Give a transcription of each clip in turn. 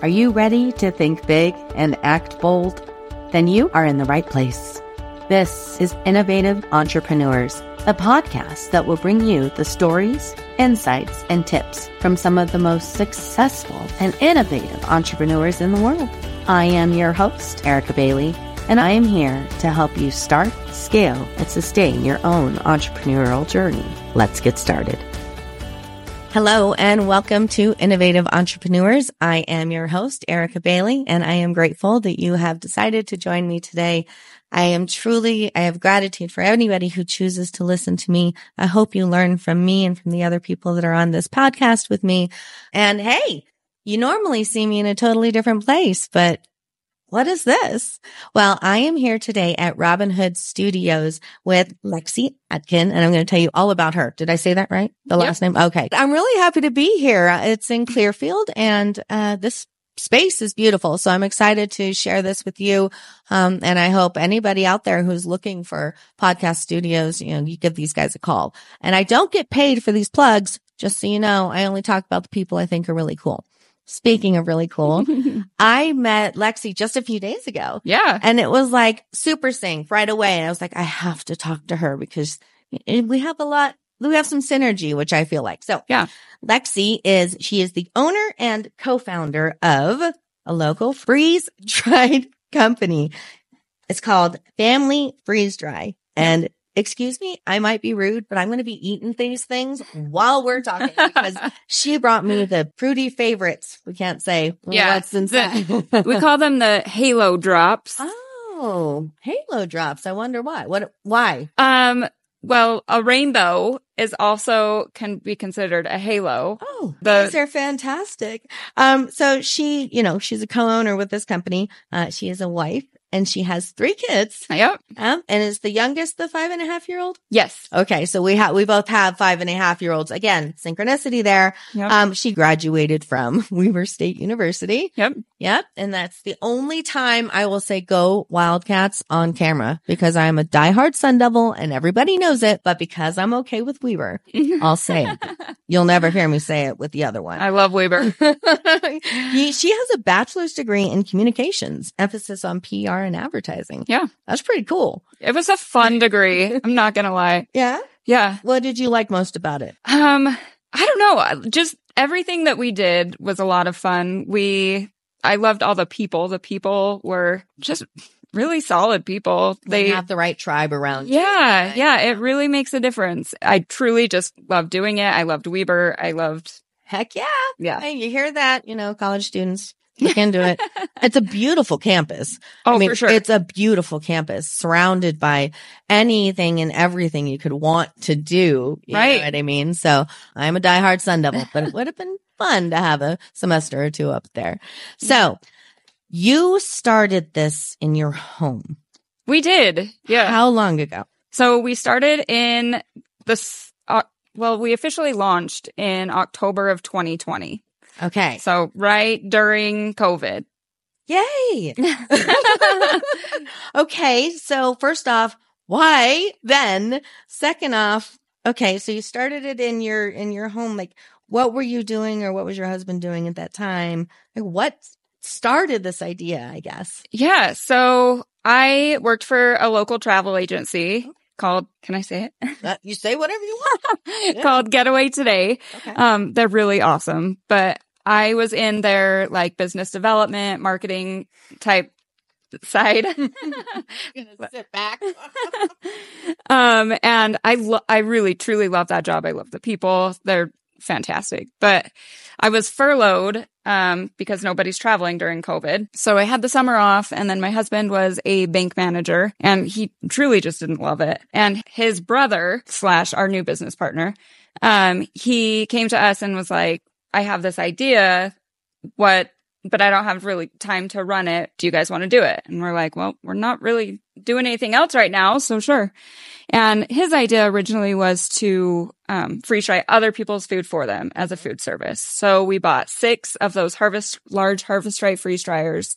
Are you ready to think big and act bold? Then you are in the right place. This is Innovative Entrepreneurs, a podcast that will bring you the stories, insights, and tips from some of the most successful and innovative entrepreneurs in the world. I am your host, Erica Bailey, and I am here to help you start, scale, and sustain your own entrepreneurial journey. Let's get started. Hello and welcome to Innovative Entrepreneurs. I am your host, Erica Bailey, and I am grateful that you have decided to join me today. I am truly, I have gratitude for anybody who chooses to listen to me. I hope you learn from me and from the other people that are on this podcast with me. And hey, you normally see me in a totally different place, but what is this? Well, I am here today at Robin Hood Studios with Lexi Atkin, and I'm going to tell you all about her. Did I say that right? The yep. last name? Okay. I'm really happy to be here. It's in Clearfield and, uh, this space is beautiful. So I'm excited to share this with you. Um, and I hope anybody out there who's looking for podcast studios, you know, you give these guys a call. And I don't get paid for these plugs. Just so you know, I only talk about the people I think are really cool. Speaking of really cool, I met Lexi just a few days ago. Yeah. And it was like super sync right away. And I was like, I have to talk to her because we have a lot, we have some synergy, which I feel like. So yeah, Lexi is, she is the owner and co-founder of a local freeze dried company. It's called Family Freeze Dry. And excuse me, I might be rude, but I'm going to be eating these things while we're talking because she brought me the fruity favorites. We can't say yeah, what's inside. The, we call them the halo drops. Oh, halo drops. I wonder why. What, why? Um, well, a rainbow is also can be considered a halo. Oh, the, these are fantastic. Um, so she, you know, she's a co-owner with this company. Uh, she is a wife and she has three kids. Yep. Um, and is the youngest the five and a half year old? Yes. Okay. So we have, we both have five and a half year olds. Again, synchronicity there. Yep. Um, she graduated from Weber State University. Yep. Yep. And that's the only time I will say go Wildcats on camera because I'm a diehard Sun Devil and everybody knows it. But because I'm okay with Weber, I'll say it. You'll never hear me say it with the other one. I love Weber. she has a bachelor's degree in communications, emphasis on PR PR and advertising. Yeah. That's pretty cool. It was a fun degree. I'm not going to lie. Yeah. Yeah. What did you like most about it? Um, I don't know. Just everything that we did was a lot of fun. We, I loved all the people. The people were just really solid people. They have the right tribe around. Yeah. You. Yeah. It really makes a difference. I truly just loved doing it. I loved Weber. I loved. Heck yeah. Yeah. Hey, you hear that? You know, college students Look do it. it's a beautiful campus. Oh, I mean, for sure. It's a beautiful campus surrounded by anything and everything you could want to do. right. what I mean? So I'm a diehard Sun Devil, but it would have been fun to have a semester or two up there. So you started this in your home. We did. Yeah. How long ago? So we started in this, uh, well, we officially launched in October of 2020. Okay. So right during COVID. Yay. okay. So first off, why then? Second off, okay. So you started it in your, in your home. Like what were you doing or what was your husband doing at that time? Like what started this idea, I guess? Yeah. So I worked for a local travel agency called can i say it uh, you say whatever you want yeah. called getaway today okay. um they're really awesome but I was in their like business development, marketing type side. Gonna sit back. um, and I, lo- I really truly love that job. I love the people. They're fantastic, but I was furloughed, um, because nobody's traveling during COVID. So I had the summer off and then my husband was a bank manager and he truly just didn't love it. And his brother slash our new business partner, um, he came to us and was like, I have this idea. What, but I don't have really time to run it. Do you guys want to do it? And we're like, well, we're not really doing anything else right now. So sure. And his idea originally was to um, freeze dry other people's food for them as a food service. So we bought six of those harvest, large harvest dry freeze dryers,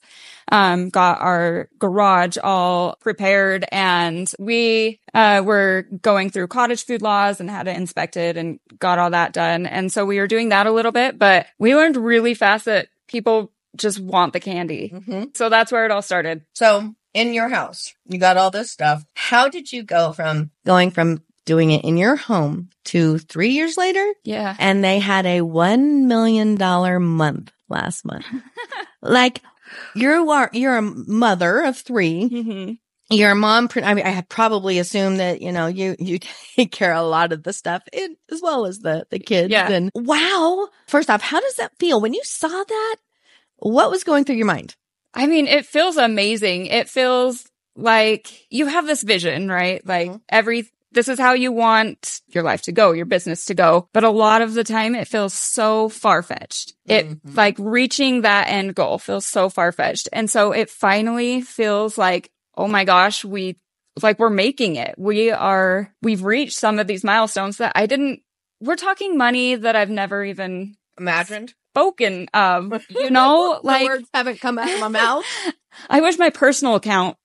um, got our garage all prepared and we, uh, were going through cottage food laws and had it inspected and got all that done. And so we were doing that a little bit, but we learned really fast that people just want the candy. Mm-hmm. So that's where it all started. So in your house, you got all this stuff. How did you go from going from doing it in your home to three years later? Yeah. And they had a $1 million month last month. like you're, you're a mother of 3 hmm Your mom, I mean, I had probably assumed that, you know, you, you take care of a lot of the stuff in, as well as the, the kids. Yeah. And wow. First off, how does that feel when you saw that? What was going through your mind? I mean, it feels amazing. It feels like you have this vision, right? Like Mhm. every, this is how you want your life to go, your business to go. But a lot of the time it feels so far fetched. It Mhm. like reaching that end goal feels so far fetched. And so it finally feels like, oh my gosh, we, like we're making it. We are, we've reached some of these milestones that I didn't, we're talking money that I've never even Imagined. Spoken of, you know, like words haven't come out of my mouth. I wish my personal account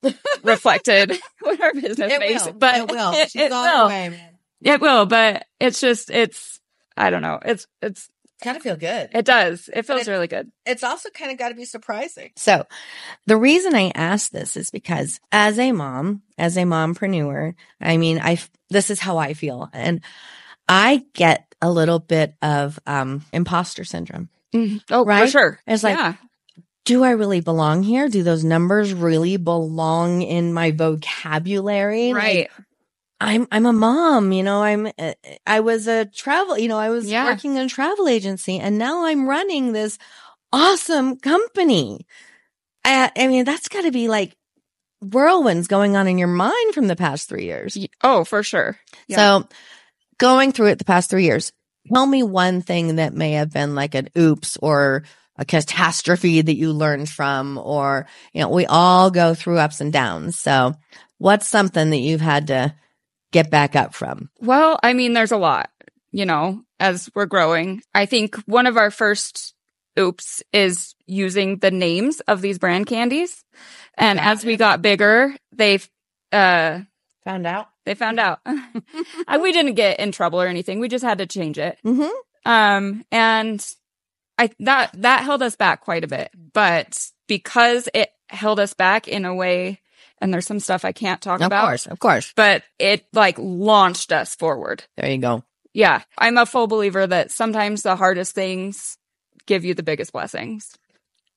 reflected what our business It makes, will. but it will. It, She's it will. way, man. It will, but it's just it's I don't know. It's it's kind Gotta feel good. it does. It feels it- really good. it's also kind of got to be surprising. So, the reason I ask this is because as a mom, as a mompreneur, I mean, I this is how I feel, and I get a little bit of um imposter syndrome. Oh, right? for sure. It's like, yeah. do I really belong here? Do those numbers really belong in my vocabulary? Like, Right. I'm I'm a mom, you know. I'm uh, I was a travel, you know, I was Yeah. working in a travel agency, and now I'm running this awesome company. I, I mean, that's got to be like whirlwinds going on in your mind from the past three years. Oh, for sure. Yeah. So, going through it the past three years, tell me one thing that may have been like an oops or a catastrophe that you learned from, or you know, we all go through ups and downs. So, what's something that you've had to get back up from? Well, I mean, there's a lot, you know, as we're growing. I think one of our first oops is using the names of these brand candies. And as we got bigger, they've, uh, Found out. they found out. We didn't get in trouble or anything. We just had to change it. Mm-hmm. Um, and I, that, that held us back quite a bit, but because it held us back in a way, and there's some stuff I can't talk Of about, course, of course. but it like launched us forward. There you go. Yeah. I'm a full believer that sometimes the hardest things give you the biggest blessings.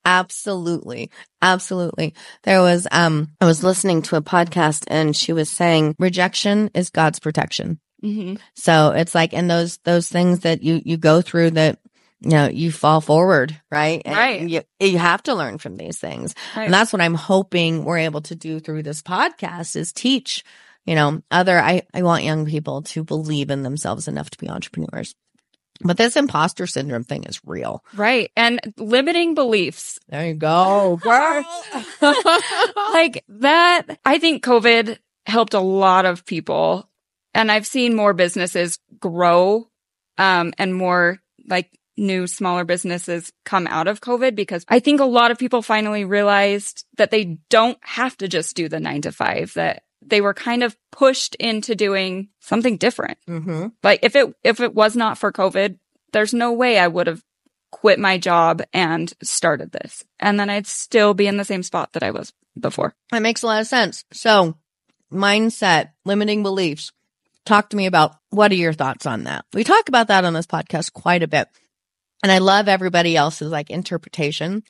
Absolutely. Absolutely. There was, um, I was listening to a podcast and she was saying rejection is God's protection. Mm-hmm. So it's like, and those, those things that you, you go through that, you know, you fall forward, right? And Right. You, you have to learn from these things. Right. And that's what I'm hoping we're able to do through this podcast is teach, you know, other, I, I want young people to believe in themselves enough to be entrepreneurs. But this imposter syndrome thing is real. Right. And limiting beliefs. There you go, girl. like that, I think COVID helped a lot of people. And I've seen more businesses grow, um, and more like new smaller businesses come out of COVID because I think a lot of people finally realized that they don't have to just do the nine to five, that they were kind of pushed into doing something different. mm-hmm. Like if it, if it was not for COVID, there's no way I would have quit my job and started this. And then I'd still be in the same spot that I was before. That makes a lot of sense. So, mindset, limiting beliefs. Talk to me about what are your thoughts on that? We talk about that on this podcast quite a bit. And I love everybody else's like interpretation.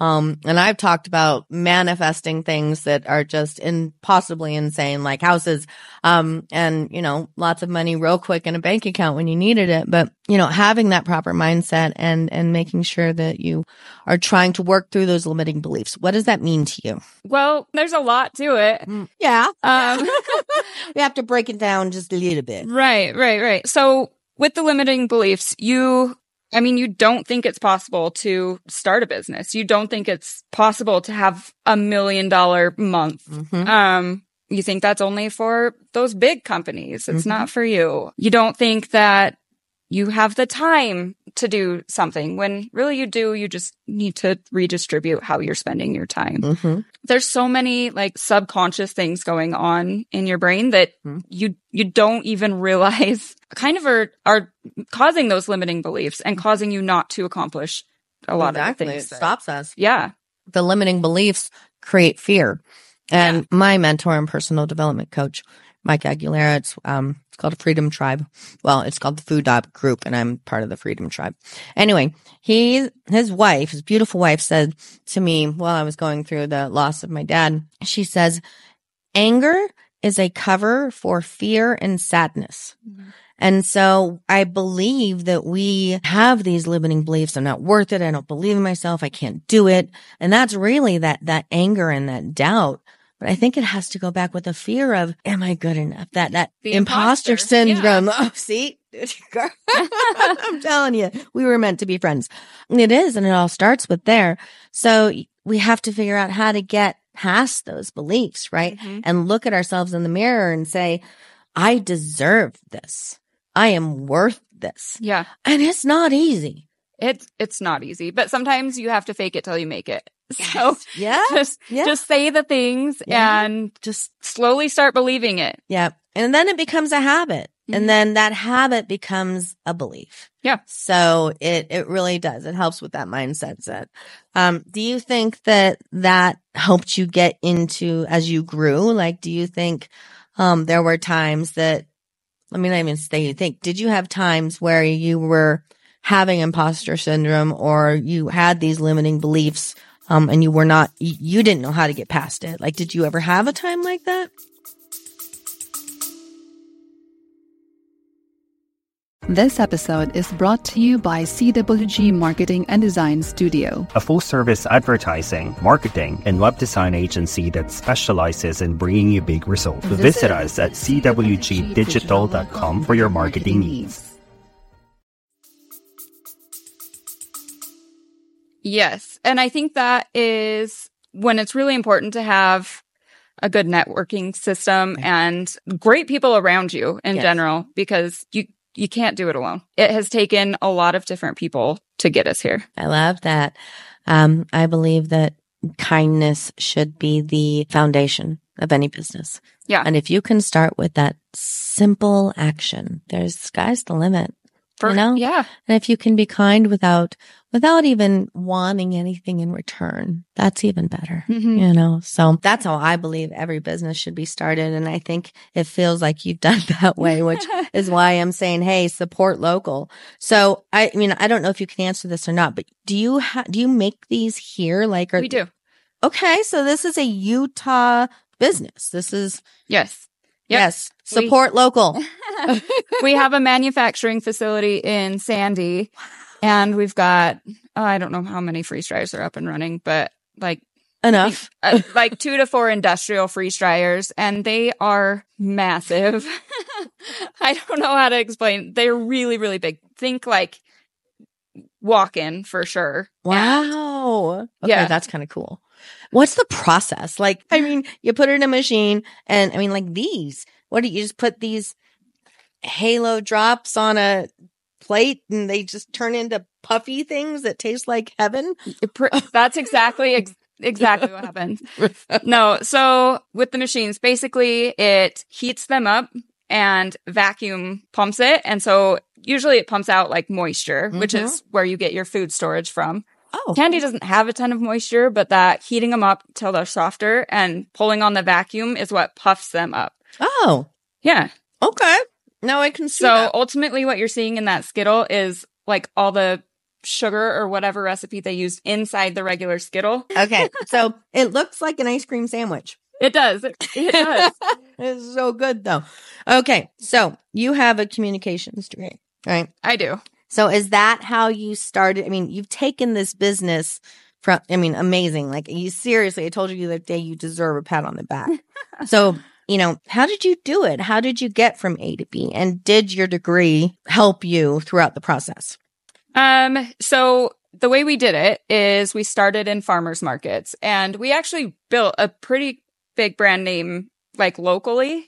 Um, and I've talked about manifesting things that are just impossibly insane, like houses, um, and, you know, lots of money real quick in a bank account when you needed it. But, you know, having that proper mindset and, and making sure that you are trying to work through those limiting beliefs. What does that mean to you? Well, there's a lot to it. Yeah. Um, we have to break it down just a little bit. right, right, right. So with the limiting beliefs, you, I mean, you don't think it's possible to start a business. You don't think it's possible to have a million dollar month. Mm-hmm. Um, you think that's only for those big companies. It's Mhm. not for you. You don't think that you have the time to do something when really you do. You just need to redistribute how you're spending your time. Mm-hmm. There's so many like subconscious things going on in your brain that Mhm. you, you don't even realize kind of are, are causing those limiting beliefs and causing you not to accomplish a lot exactly. of things. it that- stops us. Yeah. the limiting beliefs create fear. And my mentor and personal development coach, Mike Aguilera, it's um it's called a Freedom Tribe. Well, it's called the Food Dog Group, and I'm part of the Freedom Tribe. Anyway, he his wife, his beautiful wife, said to me while I was going through the loss of my dad, she says, anger is a cover for fear and sadness. Mm-hmm. And so I believe that we have these limiting beliefs. I'm not worth it. I don't believe in myself. I can't do it. And that's really that, that anger and that doubt. But I think it has to go back with a fear of, am I good enough? That, that The imposter, imposter, syndrome. Oh, see, Girl, I'm telling you, we were meant to be friends. It is. And it all starts with there. So we have to figure out how to get past those beliefs, right? Mhm. And look at ourselves in the mirror and say, I deserve this. I am worth this. Yeah. And it's not easy. It's it's not easy, but sometimes you have to fake it till you make it. So yeah. just Yeah. just say the things Yeah. and Just, slowly start believing it. yeah. And then it becomes a habit. Mhm. And then that habit becomes a belief. Yeah. So it, it really does. It helps with that mindset set. Um, do you think that that helped you get into as you grew? Like, do you think, um, there were times that, let me not even say you think, did you have times where you were having imposter syndrome or you had these limiting beliefs, um, and you were not, you, you didn't know how to get past it? Like, did you ever have a time like that? This episode is brought to you by CWG Marketing and Design Studio. a full service advertising, marketing, and web design agency that specializes in bringing you big results. Visit us at cwgdigital.com for your marketing needs. Yes. And I think that is when it's really important to have a good networking system and great people around you in Yes. general because you you can't do it alone. It has taken a lot of different people to get us here. I love that. Um, I believe that kindness should be the foundation of any business. Yeah. And if you can start with that simple action, there's sky's the limit. For, You know? Yeah. And if you can be kind without, without even wanting anything in return, that's even better. Mhm. You know, so that's how I believe every business should be started. And I think it feels like you've done that way, which is why I'm saying, Hey, support local. So I, I mean, I don't know if you can answer this or not, but do you ha- do you make these here? Like, are, we do. Okay. So this is a Utah business. This is, Yes. Yep. yes, We- support local. we have a manufacturing facility in Sandy and we've got oh, I don't know how many freeze dryers are up and running, but like Enough. uh, like two to four industrial freeze dryers, and they are massive. I don't know how to explain. They're really, really big. Think like walk in for sure. Wow. Okay, Yeah. that's kind of cool. What's the process? Like, I mean, you put it in a machine and I mean, like these, what do you just put these halo drops on a plate and they just turn into puffy things that taste like heaven? That's exactly ex- exactly what happens. No, so with the machines, basically it heats them up and vacuum pumps it, and so usually it pumps out like moisture, which Mhm. is where you get your food storage from. Oh, Candy doesn't have a ton of moisture, but that heating them up till they're softer and pulling on the vacuum is what puffs them up. oh, Yeah. okay. Now I can see So that. ultimately, what you're seeing in that Skittle is like all the sugar or whatever recipe they used inside the regular Skittle. Okay, so it looks like an ice cream sandwich. It does. It, it does. it's so good though. Okay, so you have a communications degree, right? I do. So is that how you started? I mean, you've taken this business from, I mean, amazing. Like you seriously, I told you the other day you deserve a pat on the back. so, you know, how did you do it? How did you get from A to B? And did your degree help you throughout the process? Um, so the way we did it is we started in farmers markets and we actually built a pretty big brand name like locally.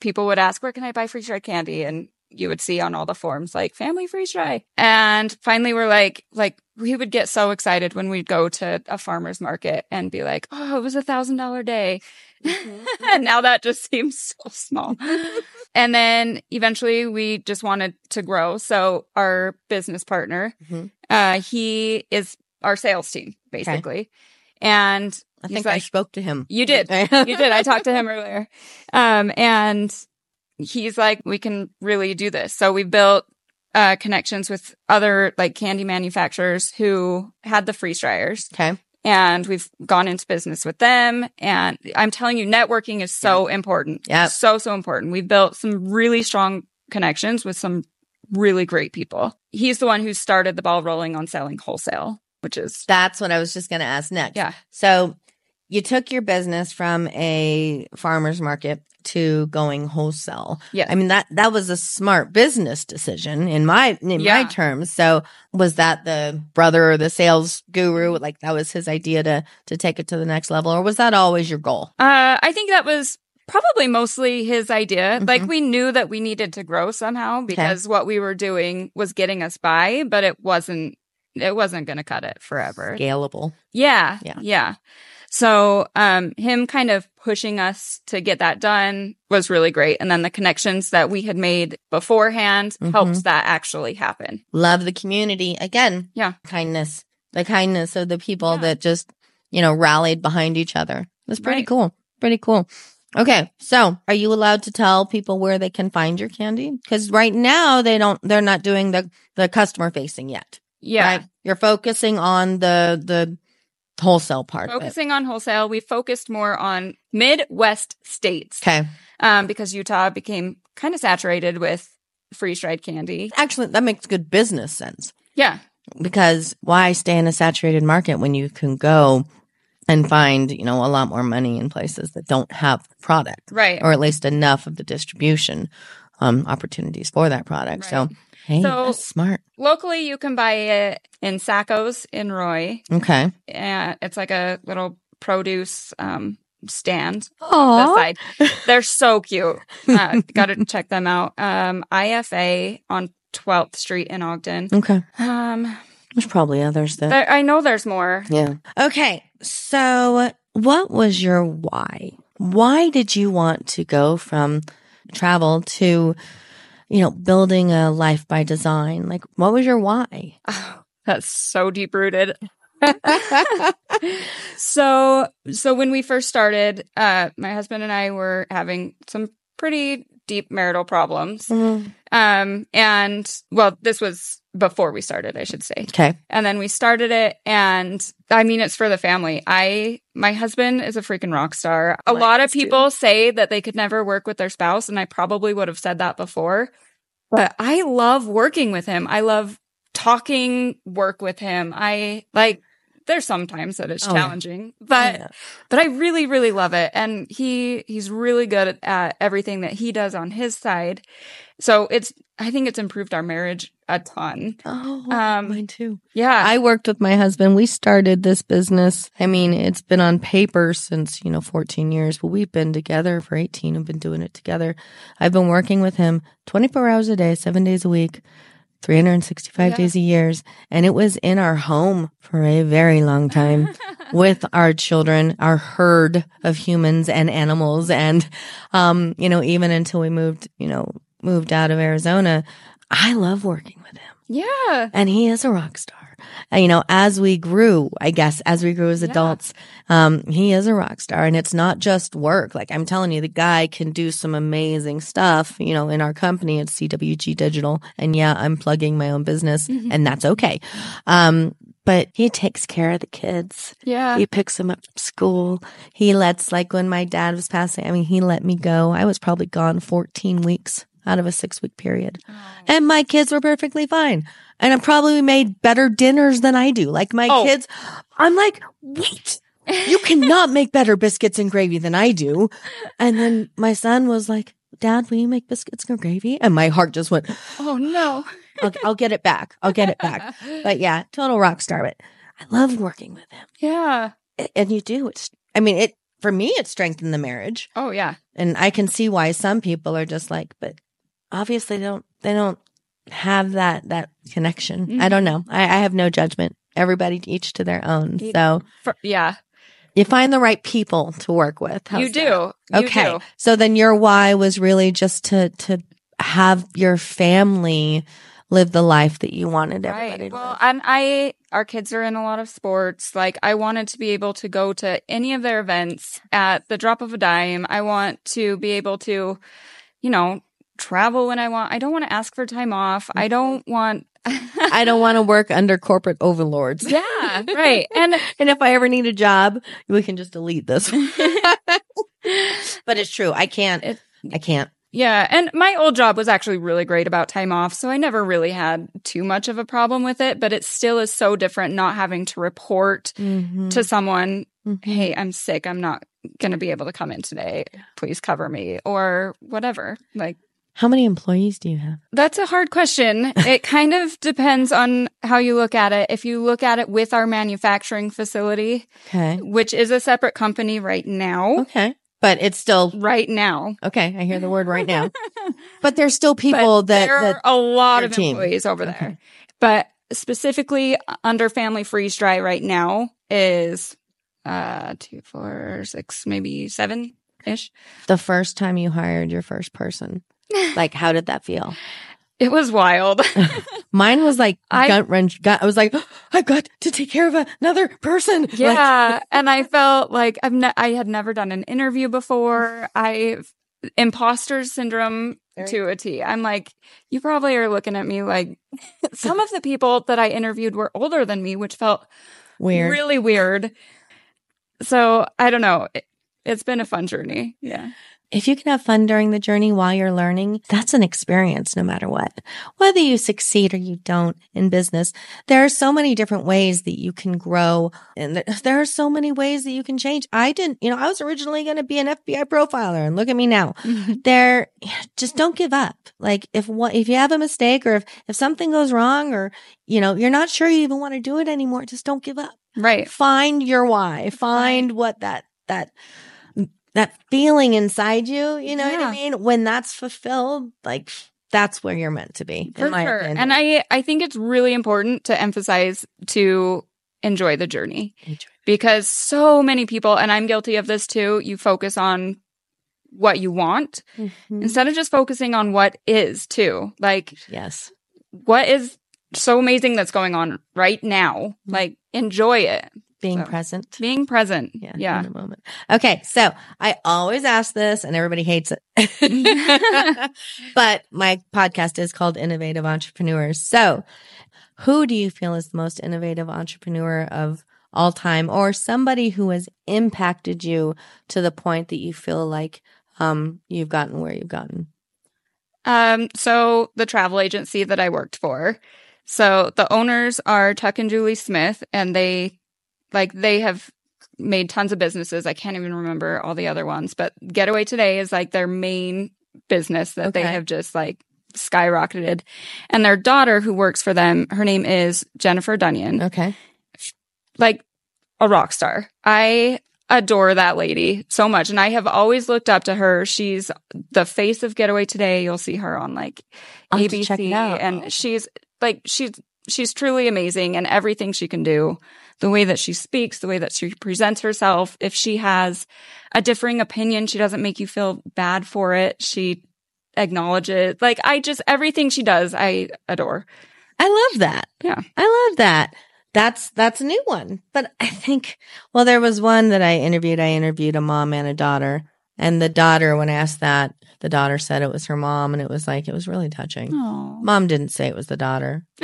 People would ask, where can I buy freeze dried candy? And you would see on all the forums like family freeze dry. And finally we're like, like we would get so excited when we'd go to a farmer's market and be like, oh, it was a thousand dollar day. and now that just seems so small. and then eventually we just wanted to grow. So our business partner, Mhm. uh, he is our sales team, basically. And I think I spoke to him. You did. you did. I talked to him earlier. Um, and he's like, we can really do this. So we built uh, connections with other like candy manufacturers who had the freeze dryers Okay. and we've gone into business with them. And I'm telling you, networking is so important. Yeah. So, so important. We've built some really strong connections with some really great people. He's the one who started the ball rolling on selling wholesale, which is, That's what I was just going to ask next. yeah. So you took your business from a farmer's market to going wholesale. Yeah. I mean that that was a smart business decision in my in my terms. So was that the brother or the sales guru like that was his idea to to take it to the next level or was that always your goal? Uh, I think that was probably mostly his idea. Mhm. Like we knew that we needed to grow somehow because what we were doing was getting us by, but it wasn't it wasn't going to cut it forever. Scalable. Yeah. Yeah. Yeah. So, um, him kind of pushing us to get that done was really great. And then the connections that we had made beforehand Mhm. helped that actually happen. Love the community. Again, Yeah. kindness. The kindness of the people Yeah. that just, you know, rallied behind each other. That's pretty Right. cool. Pretty cool. Okay. So are you allowed to tell people where they can find your candy? Cause right now they don't, they're not doing the, the customer facing yet. Yeah. Right? You're focusing on the, the wholesale part. Focusing on wholesale, we focused more on Midwest states. Okay. um, because Utah became kind of saturated with freeze dried candy. Actually, that makes good business sense. Yeah. because why stay in a saturated market when you can go and find you know a lot more money in places that don't have the product Right. or at least enough of the distribution um opportunities for that product so Right. Hey So- smart Locally, you can buy it in Sacco's in Roy. okay And it's like a little produce um, stand. the oh side. They're so cute. Uh, Got to check them out. Um, IFA on 12th Street in Ogden. okay Um, there's probably others that there, I know there's more. yeah okay so what was your why why did you want to go from travel to you know building a life by design like what was your why Oh, that's so deep rooted. so so when we first started, uh, my husband and I were having some pretty deep marital problems. Mhm. Um, and well, this was before we started, I should say. okay And then we started it and I mean it's for the family. I my husband is a freaking rock star. A lot of is too. people say that they could never work with their spouse and I probably would have said that before. But I love working with him. I love talking work with him. I like there's sometimes that it's Oh, yeah. challenging, but Yeah. but I really really love it and he he's really good at, at everything that he does on his side. So it's I think it's improved our marriage a ton. Oh, Um, mine too. Yeah. I worked with my husband. We started this business. I mean, it's been on paper since, you know, 14 years, but we've been together for 18 and been doing it together. I've been working with him 24 hours a day, seven days a week, 365 Yeah. days a year. And it was in our home for a very long time with our children, our herd of humans and animals. And, um, you know, even until we moved, you know, moved out of Arizona, I love working with him yeah. and he is a rock star. And, you know, as we grew, I guess, as we grew as Yeah. adults, um, he is a rock star and it's not just work. Like I'm telling you, the guy can do some amazing stuff, you know, in our company, at CWG Digital. And yeah, I'm plugging my own business Mhm. and that's okay. Um, but he takes care of the kids. Yeah. He picks them up from school. He lets, like when my dad was passing, I mean, he let me go. I was probably gone 14 weeks out of a six week period oh. and my kids were perfectly fine. And I probably made better dinners than I do. Like my Oh. kids, I'm like, wait, you cannot make better biscuits and gravy than I do. And then my son was like, Dad, will you make biscuits and gravy? And my heart just went, oh no. I'll, I'll get it back. I'll get it back. But yeah, total rock star. But I love working with him. yeah. And you do. It's, I mean, it, for me, it strengthened the marriage. Oh yeah. And I can see why some people are just like, but obviously they don't, they don't have that, that connection. I mm-hmm. don't know. I, I have no judgment. Everybody each to their own. So For, yeah. you find the right people to work with. How's you that? do. You Okay. do. So then your why was really just to, to have your family live the life that you wanted everybody Right. to Well, live. and I, our kids are in a lot of sports. Like, I wanted to be able to go to any of their events at the drop of a dime. I want to be able to, you know, travel when I want. I don't want to ask for time off. I don't want. I don't want to work under corporate overlords. yeah, right. And And if I ever need a job, we can just delete this. but it's true. I can't. It- I can't. Yeah. And my old job was actually really great about time off. So I never really had too much of a problem with it, but it still is so different not having to report Mm-hmm. to someone, Hey, I'm sick. I'm not going to be able to come in today. Please cover me or whatever. Like, How many employees do you have? that's a hard question. it kind of depends on how you look at it. If you look at it with our manufacturing facility, Okay. which is a separate company right now, Okay. But it's still right now, okay. I hear the word right now. but there's still people that, there that are a lot of team. employees over Okay. there. But specifically under family freeze dry right now is uh two, four, six, maybe seven ish. the first time you hired your first person, like how did that feel? It was wild. Mine was like I- gut wrench. Gut, I was like, I've got to take care of another person. Like, yeah, and I felt like I've ne- I had never done an interview before. I imposter syndrome to a T. I'm like, you probably are looking at me like some of the people that I interviewed were older than me, which felt weird. really weird. So I don't know. It, it's been a fun journey. Yeah. If you can have fun during the journey while you're learning, that's an experience no matter what. Whether you succeed or you don't in business, there are so many different ways that you can grow and there- are so many ways that you can change. I didn't, you know, I was originally going to be an FBI profiler and look at me now. There, just don't give up. Like if what, if you have a mistake or if, if something goes wrong or, you know, you're not sure you even want to do it anymore, just don't give up Right. find your why find what that that that feeling inside you you know what i mean when that's fulfilled like that's where you're meant to be For sure. opinion. And I, I think it's really important to emphasize to enjoy the journey Enjoy. because so many people, and I'm guilty of this too, you focus on what you want Mhm. instead of just focusing on what is too. Like, yes what is so amazing that's going on right now? Like, enjoy it. Being So, present Being present. yeah, Yeah. in the moment okay so i always ask this and everybody hates it but my podcast is called innovative entrepreneurs so who do you feel is the most innovative entrepreneur of all time or somebody who has impacted you to the point that you feel like um, you've gotten where you've gotten Um, so the travel agency that I worked for. So the owners are Tuck and Julie Smith, and they like they have made tons of businesses. I can't even remember all the other ones, but Getaway Today is like their main business that they have just like skyrocketed. And their daughter who works for them, her name is Jennifer Dunyan, okay like a rock star. I adore that lady so much. And I have always looked up to her. She's the face of Getaway Today. You'll see her on like I'll have check it ABC. out. And she's like, she's, she's truly amazing and everything she can do, the way that she speaks, the way that she presents herself. If she has a differing opinion, she doesn't make you feel bad for it. She acknowledges, like, I just, everything she does, I adore. I love that. Yeah. I love that. That's that's a new one. But I think well there was one that I interviewed. I interviewed a mom and a daughter. And the daughter when I asked that, the daughter said it was her mom and it was like it was really touching. Oh. Mom didn't say it was the daughter.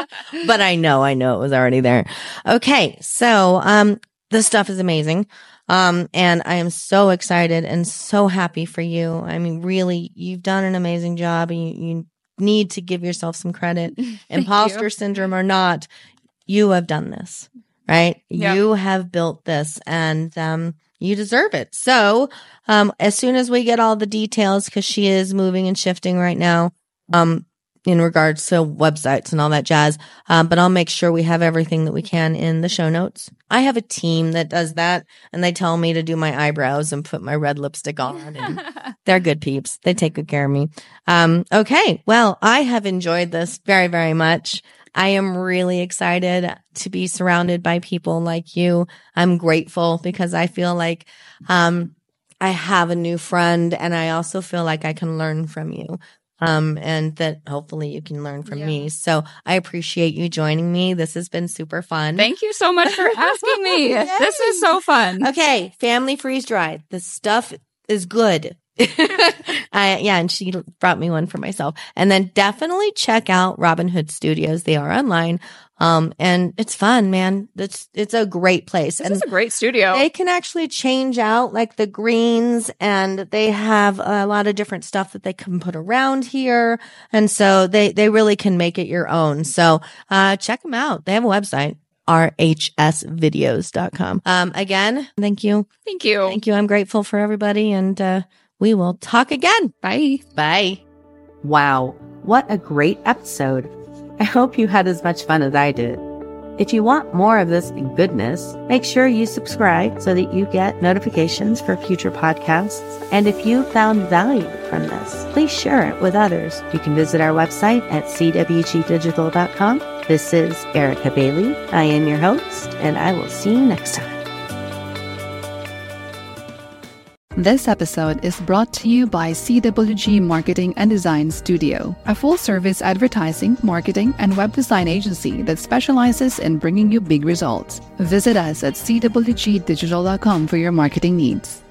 but I know, I know it was already there. Okay. So, um, this stuff is amazing. Um, and I am so excited and so happy for you. I mean, really, you've done an amazing job and you, you need to give yourself some credit. Imposter syndrome or not, you have done this, right? Yeah. You have built this and, um, you deserve it. So, um, as soon as we get all the details, cause she is moving and shifting right now, um, in regards to websites and all that jazz. Um, but I'll make sure we have everything that we can in the show notes. I have a team that does that and they tell me to do my eyebrows and put my red lipstick on and they're good peeps. They take good care of me. Um, okay. Well, I have enjoyed this very, very much. I am really excited to be surrounded by people like you. I'm grateful because I feel like, um, I have a new friend and I also feel like I can learn from you. Um, and that hopefully you can learn from Yeah. me. So I appreciate you joining me. This has been super fun. Thank you so much for asking me. This is so fun. Okay, family freeze dried. The stuff is good. I, yeah, and she brought me one for myself. And then definitely check out Robin Hood Studios. They are online. Um, and it's fun, man. It's it's a great place. This and is a great studio. they can actually change out like the greens and they have a lot of different stuff that they can put around here. And so they, they really can make it your own. So, uh, check them out. They have a website, rhsvideos.com. Um, again, thank you. Thank you. Thank you. I'm grateful for everybody and, uh, we will talk again. Bye. Bye. Wow, what a great episode. I hope you had as much fun as I did. If you want more of this goodness, make sure you subscribe so that you get notifications for future podcasts. And if you found value from this, please share it with others. You can visit our website at cwgdigital.com. This is Erica Bailey. I am your host, and I will see you next time. This episode is brought to you by CWG Marketing and Design Studio, a full service advertising, marketing, and web design agency that specializes in bringing you big results. Visit us at cwgdigital.com for your marketing needs.